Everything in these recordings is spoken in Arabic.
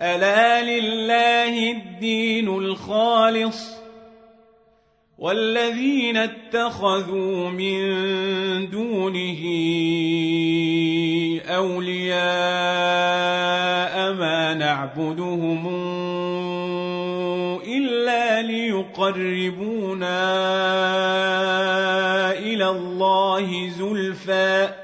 ألا لله الدين الخالص والذين اتخذوا من دونه أولياء ما نعبدهم إلا ليقربونا إلى الله زلفى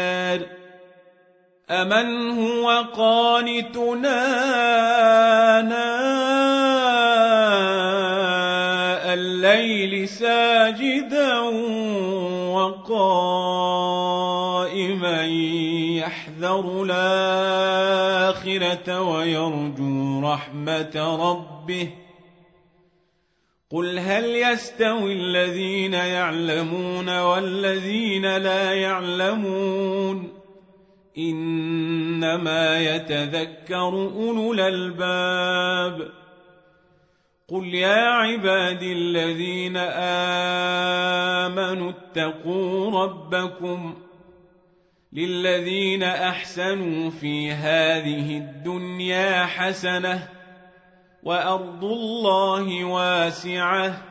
أمن هو قانتنا آناء الليل ساجدا وقائما يحذر الآخرة ويرجو رحمة ربه قل هل يستوي الذين يعلمون والذين لا يعلمون إنما يتذكر أولو الألباب. قل يا عبادي الذين آمنوا اتقوا ربكم للذين أحسنوا في هذه الدنيا حسنة وأرض الله واسعة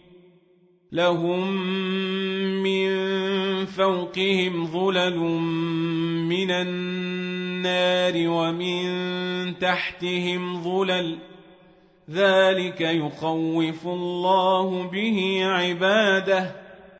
لهم من فوقهم ظلل من النار ومن تحتهم ظلل. ذلك يخوف الله به عباده.